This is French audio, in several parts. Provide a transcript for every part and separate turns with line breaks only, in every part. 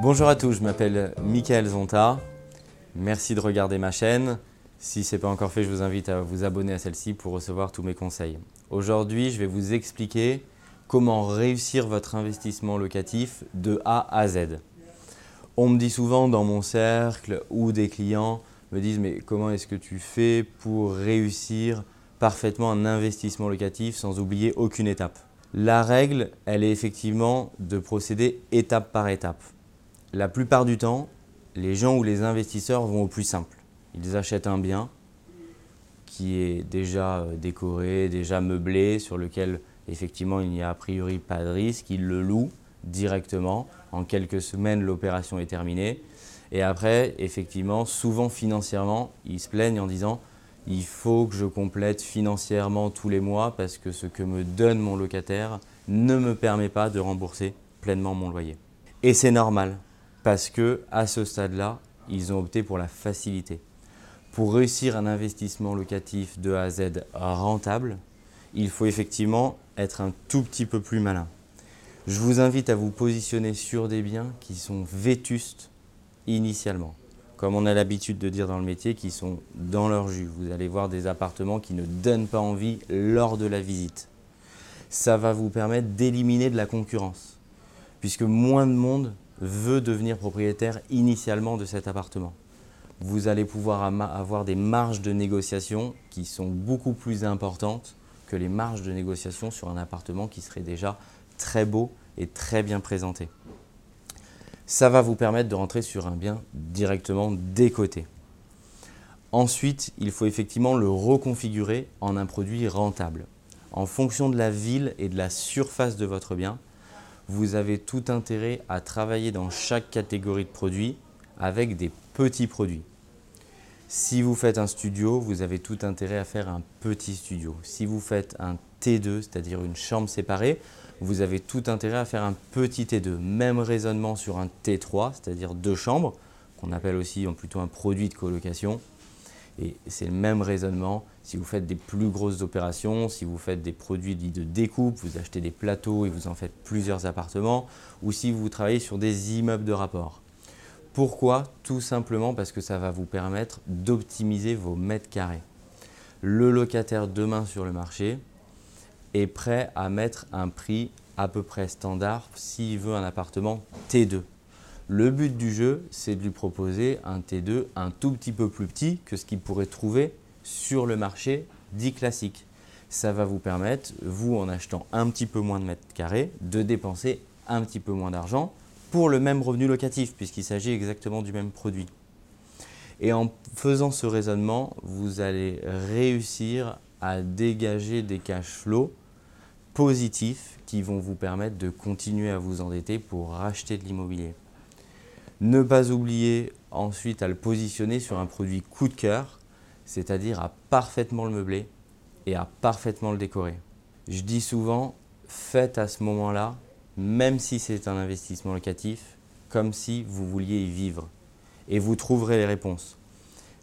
Bonjour à tous, je m'appelle Michael Zonta. Merci de regarder ma chaîne. Si ce n'est pas encore fait, je vous invite à vous abonner à celle-ci pour recevoir tous mes conseils. Aujourd'hui, je vais vous expliquer comment réussir votre investissement locatif de A à Z. On me dit souvent dans mon cercle ou des clients me disent mais comment est-ce que tu fais pour réussir parfaitement un investissement locatif sans oublier aucune étape? La règle, elle est effectivement de procéder étape par étape. La plupart du temps, les gens ou les investisseurs vont au plus simple. Ils achètent un bien qui est déjà euh, décoré, déjà meublé, sur lequel effectivement il n'y a a priori pas de risque. Ils le louent directement. En quelques semaines, l'opération est terminée. Et après, effectivement, souvent financièrement, ils se plaignent en disant il faut que je complète financièrement tous les mois parce que ce que me donne mon locataire ne me permet pas de rembourser pleinement mon loyer. Et c'est normal parce que à ce stade-là, ils ont opté pour la facilité. Pour réussir un investissement locatif de A à Z rentable, il faut effectivement être un tout petit peu plus malin. Je vous invite à vous positionner sur des biens qui sont vétustes initialement comme on a l'habitude de dire dans le métier, qui sont dans leur jus. Vous allez voir des appartements qui ne donnent pas envie lors de la visite. Ça va vous permettre d'éliminer de la concurrence, puisque moins de monde veut devenir propriétaire initialement de cet appartement. Vous allez pouvoir avoir des marges de négociation qui sont beaucoup plus importantes que les marges de négociation sur un appartement qui serait déjà très beau et très bien présenté ça va vous permettre de rentrer sur un bien directement décoté. Ensuite, il faut effectivement le reconfigurer en un produit rentable. En fonction de la ville et de la surface de votre bien, vous avez tout intérêt à travailler dans chaque catégorie de produits avec des petits produits. Si vous faites un studio, vous avez tout intérêt à faire un petit studio. Si vous faites un T2, c'est-à-dire une chambre séparée, vous avez tout intérêt à faire un petit T2. Même raisonnement sur un T3, c'est-à-dire deux chambres, qu'on appelle aussi plutôt un produit de colocation. Et c'est le même raisonnement si vous faites des plus grosses opérations, si vous faites des produits de découpe, vous achetez des plateaux et vous en faites plusieurs appartements, ou si vous travaillez sur des immeubles de rapport. Pourquoi? Tout simplement parce que ça va vous permettre d'optimiser vos mètres carrés. Le locataire demain sur le marché, est prêt à mettre un prix à peu près standard s'il veut un appartement T2. Le but du jeu, c'est de lui proposer un T2 un tout petit peu plus petit que ce qu'il pourrait trouver sur le marché dit classique. Ça va vous permettre, vous en achetant un petit peu moins de mètres carrés, de dépenser un petit peu moins d'argent pour le même revenu locatif, puisqu'il s'agit exactement du même produit. Et en faisant ce raisonnement, vous allez réussir à dégager des cash flows positifs qui vont vous permettre de continuer à vous endetter pour racheter de l'immobilier. Ne pas oublier ensuite à le positionner sur un produit coup de cœur, c'est-à-dire à parfaitement le meubler et à parfaitement le décorer. Je dis souvent, faites à ce moment-là, même si c'est un investissement locatif, comme si vous vouliez y vivre. Et vous trouverez les réponses.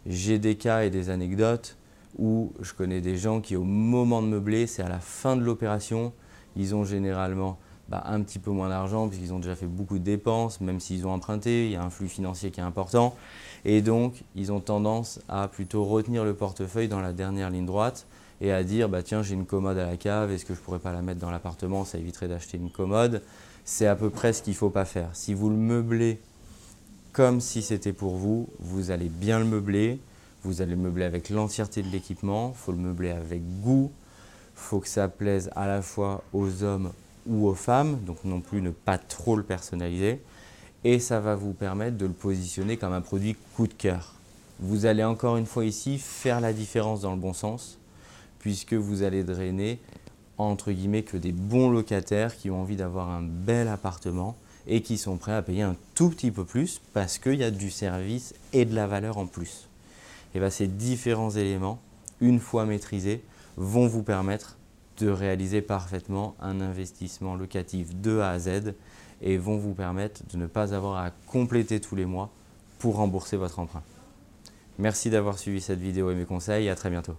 J'ai des cas et des anecdotes où je connais des gens qui, au moment de meubler, c'est à la fin de l'opération, ils ont généralement bah, un petit peu moins d'argent puisqu'ils ont déjà fait beaucoup de dépenses, même s'ils ont emprunté, il y a un flux financier qui est important. Et donc, ils ont tendance à plutôt retenir le portefeuille dans la dernière ligne droite et à dire bah, tiens, j'ai une commode à la cave, est-ce que je ne pourrais pas la mettre dans l'appartement? Ça éviterait d'acheter une commode. C'est à peu près ce qu'il ne faut pas faire. Si vous le meublez comme si c'était pour vous, vous allez bien le meubler, vous allez le meubler avec l'entièreté de l'équipement, il faut le meubler avec goût, il faut que ça plaise à la fois aux hommes ou aux femmes, donc non plus ne pas trop le personnaliser. Et ça va vous permettre de le positionner comme un produit coup de cœur. Vous allez encore une fois ici faire la différence dans le bon sens, puisque vous allez drainer entre guillemets que des bons locataires qui ont envie d'avoir un bel appartement et qui sont prêts à payer un tout petit peu plus parce qu'il y a du service et de la valeur en plus et bien ces différents éléments, une fois maîtrisés, vont vous permettre de réaliser parfaitement un investissement locatif de A à Z et vont vous permettre de ne pas avoir à compléter tous les mois pour rembourser votre emprunt. Merci d'avoir suivi cette vidéo et mes conseils à très bientôt.